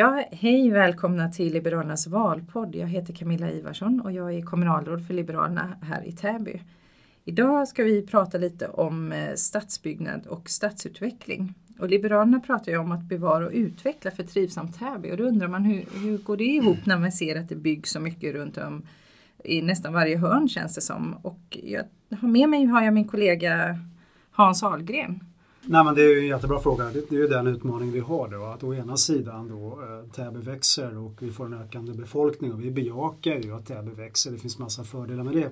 Ja, hej välkomna till Liberalernas valpodd. Jag heter Camilla Ivarsson och jag är kommunalråd för Liberalerna här i Täby. Idag ska vi prata lite om eh, stadsbyggnad och stadsutveckling. Och Liberalerna pratar ju om att bevara och utveckla för trivsamt Täby och då undrar man hur, hur går det ihop när man ser att det byggs så mycket runt om i nästan varje hörn känns det som. Och jag med mig har jag min kollega Hans Ahlgren Nej, men det är ju en jättebra fråga. Det är ju den utmaning vi har då. Att å ena sidan då eh, Täby växer och vi får en ökande befolkning och vi bejakar ju att Täby växer. Det finns massa fördelar med det.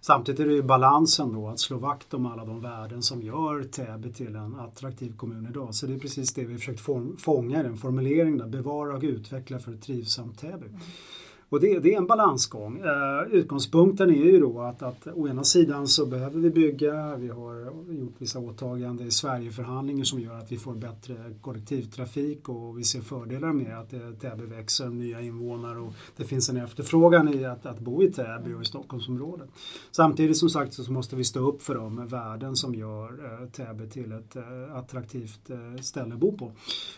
Samtidigt är det ju balansen då att slå vakt om alla de värden som gör Täby till en attraktiv kommun idag. Så det är precis det vi försökt fånga i den formuleringen. Bevara och utveckla för ett trivsamt Täby. Mm. Och det, det, är en balansgång. Uh, utgångspunkten är ju då att, att å ena sidan så behöver vi bygga, vi har gjort vissa åtaganden i Sverigeförhandlingen som gör att vi får bättre kollektivtrafik och vi ser fördelar med att eh, Täby växer, nya invånare och det finns en efterfrågan i att, att bo i Täby och i Stockholmsområdet. Samtidigt som sagt så måste vi stå upp för de värden som gör uh, Täby till ett uh, attraktivt ställe att bo på.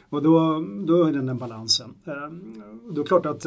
Och då, då är det den balansen. Då är det klart att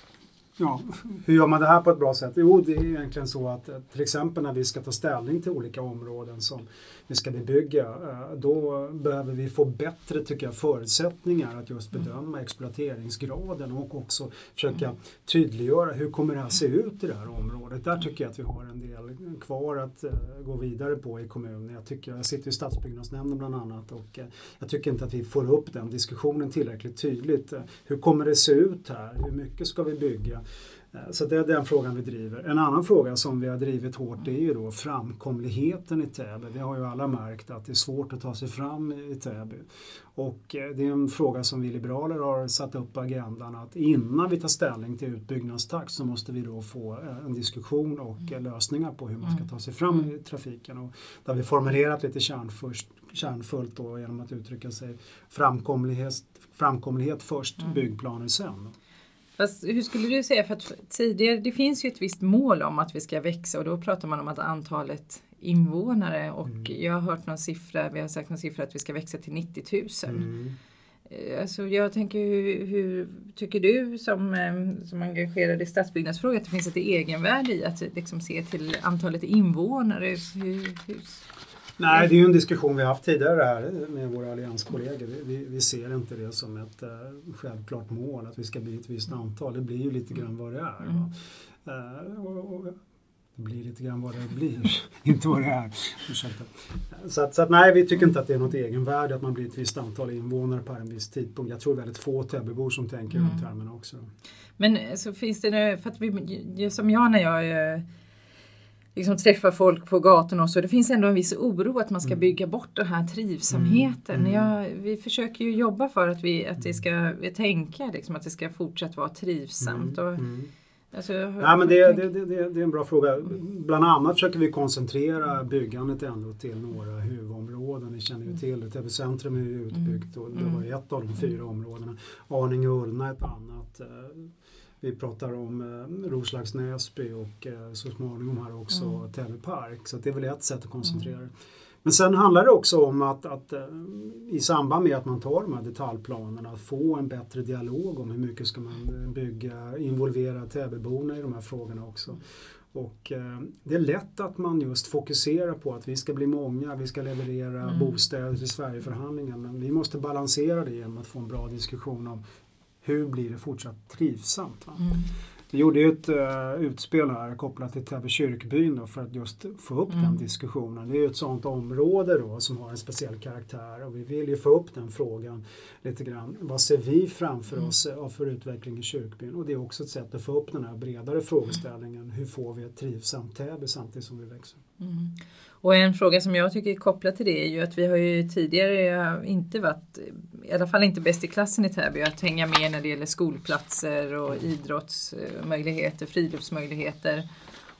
Ja, hur gör man det här på ett bra sätt? Jo, det är egentligen så att eh, till exempel när vi ska ta ställning till olika områden som vi ska bebygga, eh, då behöver vi få bättre tycker jag, förutsättningar att just mm. bedöma exploateringsgraden och också försöka mm. tydliggöra hur kommer det här se ut i det här området. Där tycker jag att vi har en del kvar att eh, gå vidare på i kommunen. Jag, tycker, jag sitter i stadsbyggnadsnämnden bland annat och jag tycker inte att vi får upp den diskussionen tillräckligt tydligt. Hur kommer det se ut här? Hur mycket ska vi bygga? Eh, så det är den frågan vi driver. En annan fråga som vi har drivit hårt är ju då framkomligheten i Täby. Vi har ju alla märkt att det är svårt att ta sig fram i Täby. Och eh, det är en fråga som vi liberaler har satt upp på agendan att innan vi tar ställning till utbyggnadstakt så måste vi då få eh, en diskussion och lösningar på hur man ska ta sig fram i trafiken. Och där vi formulerat lite kärnfullt, kärnfullt då genom att uttrycka sig framkomlighet, framkomlighet först, mm. byggplaner sen. Fast hur skulle du säga, för att tidigare, det finns ju ett visst mål om att vi ska växa och då pratar man om att antalet invånare och mm. jag har hört någon siffra, vi har sagt någon siffra att vi ska växa till 90 000. Mm. Eh, alltså jag tänker hur, hur, tycker du som, eh, som engagerad i stadsbyggnadsfrågor att det finns ett egenvärde i att liksom se till antalet invånare? Hur, hur, Nej, det är ju en diskussion vi haft tidigare här med våra allianskollegor. Vi, vi ser inte det som ett uh, självklart mål att vi ska bli ett visst antal. Det blir ju lite grann vad det är. Mm. Uh, och, och, det blir lite grann vad det blir, inte vad det är. Ursäkta. Så, att, så att, nej, vi tycker inte att det är något egenvärde att man blir ett visst antal invånare på en viss tidpunkt. Jag tror väldigt få Täbybor som tänker mm. i de termerna också. Men så finns det, för att vi, som jag när jag liksom träffar folk på gatorna och så. Det finns ändå en viss oro att man ska mm. bygga bort den här trivsamheten. Mm. Jag, vi försöker ju jobba för att vi att det ska vi tänka liksom, att det ska fortsatt vara trivsamt. Mm. Och, mm. Alltså, ja, men det, det, det, det, är en bra fråga. Bland annat försöker vi koncentrera byggandet ändå till några huvudområden. Ni känner ju till det. Täby centrum är ju utbyggt och det var ett av de fyra områdena. Arninge och Ullna ett annat. Vi pratar om eh, Roslags Näsby och eh, så småningom här också mm. Täby park. Så det är väl ett sätt att koncentrera mm. Men sen handlar det också om att, att eh, i samband med att man tar de här detaljplanerna få en bättre dialog om hur mycket ska man bygga, involvera Täbyborna i de här frågorna också. Och eh, det är lätt att man just fokuserar på att vi ska bli många, vi ska leverera mm. bostäder till Sverigeförhandlingen. Men vi måste balansera det genom att få en bra diskussion om hur blir det fortsatt trivsamt? Mm. Vi gjorde ju ett uh, utspel här kopplat till Täby kyrkbyn då, för att just få upp mm. den diskussionen. Det är ju ett sådant område då som har en speciell karaktär och vi vill ju få upp den frågan lite grann. Vad ser vi framför mm. oss uh, för utveckling i kyrkbyn? Och det är också ett sätt att få upp den här bredare frågeställningen. Hur får vi ett trivsamt Täby samtidigt som vi växer? Mm. Och en fråga som jag tycker är kopplad till det är ju att vi har ju tidigare eh, inte varit, i alla fall inte bäst i klassen i Täby, att hänga med när det gäller skolplatser och idrottsmöjligheter, eh, friluftsmöjligheter.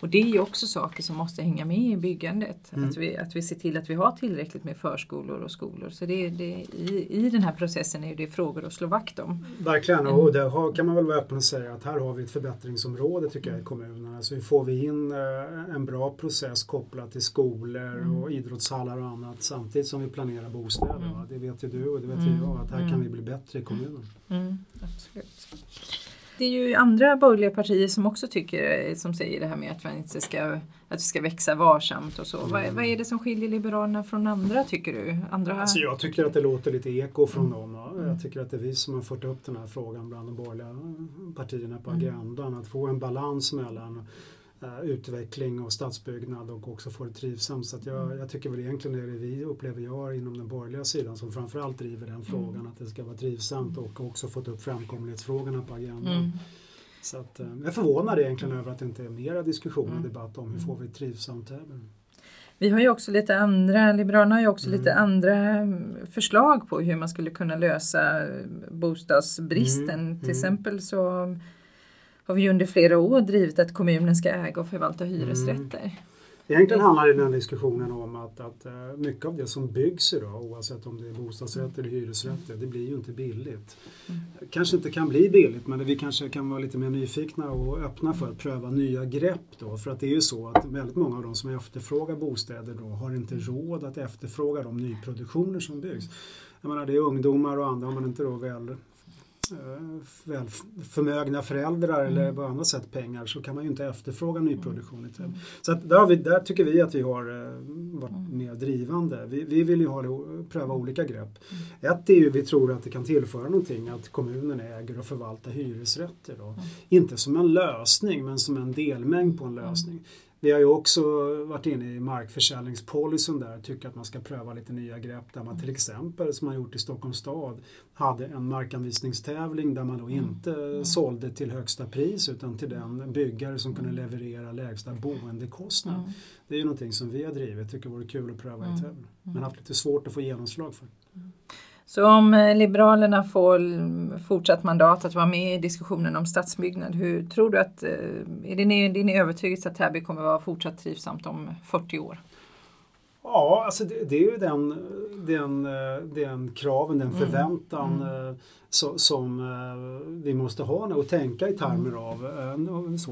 Och det är ju också saker som måste hänga med i byggandet. Mm. Att, vi, att vi ser till att vi har tillräckligt med förskolor och skolor. Så det, det, i, i den här processen är det frågor att slå vakt om. Verkligen, och där har, kan man väl vara öppen och säga att här har vi ett förbättringsområde tycker jag i kommunerna. Så hur får vi in eh, en bra process kopplat till skolor Mm. och idrottshallar och annat samtidigt som vi planerar bostäder. Mm. Det vet ju du och det vet Mm. ju jag att här kan Mm. vi bli bättre i kommunen. Mm, absolut. Det är ju andra borgerliga partier som också tycker, som säger det här med att man inte ska, att det ska växa varsamt och så. Vad, vad är det som skiljer Liberalerna från andra tycker du? Andra... Alltså jag tycker att det låter lite eko från Mm. dem. Mm. Jag tycker att det är vi som har fört upp den här frågan bland de borgerliga partierna på Mm. agendan. Att få en balans mellan eh, utveckling och stadsbyggnad och också få det trivsamt. Så att jag, Mm. jag tycker väl egentligen det är det vi upplever jag inom den borgerliga sidan som framförallt driver den frågan. Mm. Att det ska vara trivsamt och också fått upp framkomlighetsfrågorna på agendan. Mm. Så att, eh, jag är förvånad egentligen över att det inte är mera diskussion och Mm. debatt om hur får vi ett trivsamt Täby. Vi har ju också lite andra, Liberalerna har ju också Mm. lite andra mm, förslag på hur man skulle kunna lösa bostadsbristen. Mm, Till mm. exempel så har vi under flera år drivit att kommunen ska äga och förvalta Mm. hyresrätter. Egentligen handlar den här diskussionen om att, att eh, mycket av det som byggs idag, oavsett om det är bostadsrätter eller hyresrätter, det blir ju inte billigt. Mm. Kanske inte kan bli billigt, men vi kanske kan vara lite mer nyfikna och öppna för att pröva nya grepp då. För att det är ju så att väldigt många av de som efterfrågar bostäder då har inte råd att efterfråga de nyproduktioner som byggs. Jag menar, det är ungdomar och andra, om man inte då väl väl förmögna föräldrar eller Mm. på annat sätt pengar så kan man ju inte efterfråga nyproduktion. i Täby. Så att där, vi, där tycker vi att vi har eh, varit Mm. mer drivande. Vi, vi vill ju ha pröva olika grepp. Mm. Ett är ju vi tror att det kan tillföra någonting att kommunen äger och förvaltar hyresrätter. Då. Mm. Inte som en lösning men som en delmängd på en lösning. Vi har ju också varit inne i markförsäljningspolicyn där tycker att man ska pröva lite nya grepp där man till exempel som man gjort i Stockholms stad hade en markanvisningstävling där man då inte sålde till högsta pris utan till den byggare som kunde leverera lägsta boendekostnad. Mm. Det är ju någonting som vi har drivit, tycker vore kul att pröva Mm. i Täby. Men haft lite svårt att få genomslag för. Så om eh, Liberalerna får fortsatt mandat att vara med i diskussionen om stadsbyggnad, hur tror du att, eh, är din, din övertygelse att Täby kommer vara fortsatt trivsamt om 40 år? Ja, alltså det, det är ju den, den, eh, den kraven, den Mm. förväntan Mm. så, som vi måste ha och tänka i termer Mm. av så.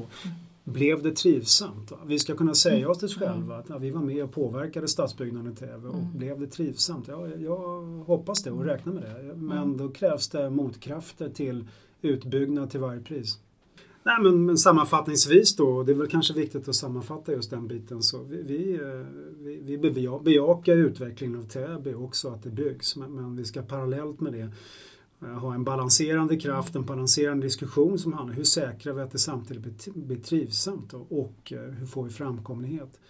Blev det trivsamt? va? Vi ska kunna säga oss till oss Mm. själva att ja, vi var med och påverkade stadsbyggnaden i Täby och Mm. blev det trivsamt? Ja, jag hoppas det och räknar med det. Men Mm. då krävs det motkrafter till utbyggnad till varje pris. Nej, men, men sammanfattningsvis då, det är väl kanske viktigt att sammanfatta just den biten. Så vi, vi, eh, vi, vi beja- bejakar utvecklingen av Täby också, att det byggs. Men, men vi ska parallellt med det Eh, ha en balanserande kraft, en balanserande diskussion som handlar om hur säkrar vi att det samtidigt blir, trivsamt och, eh, hur får vi framkomlighet.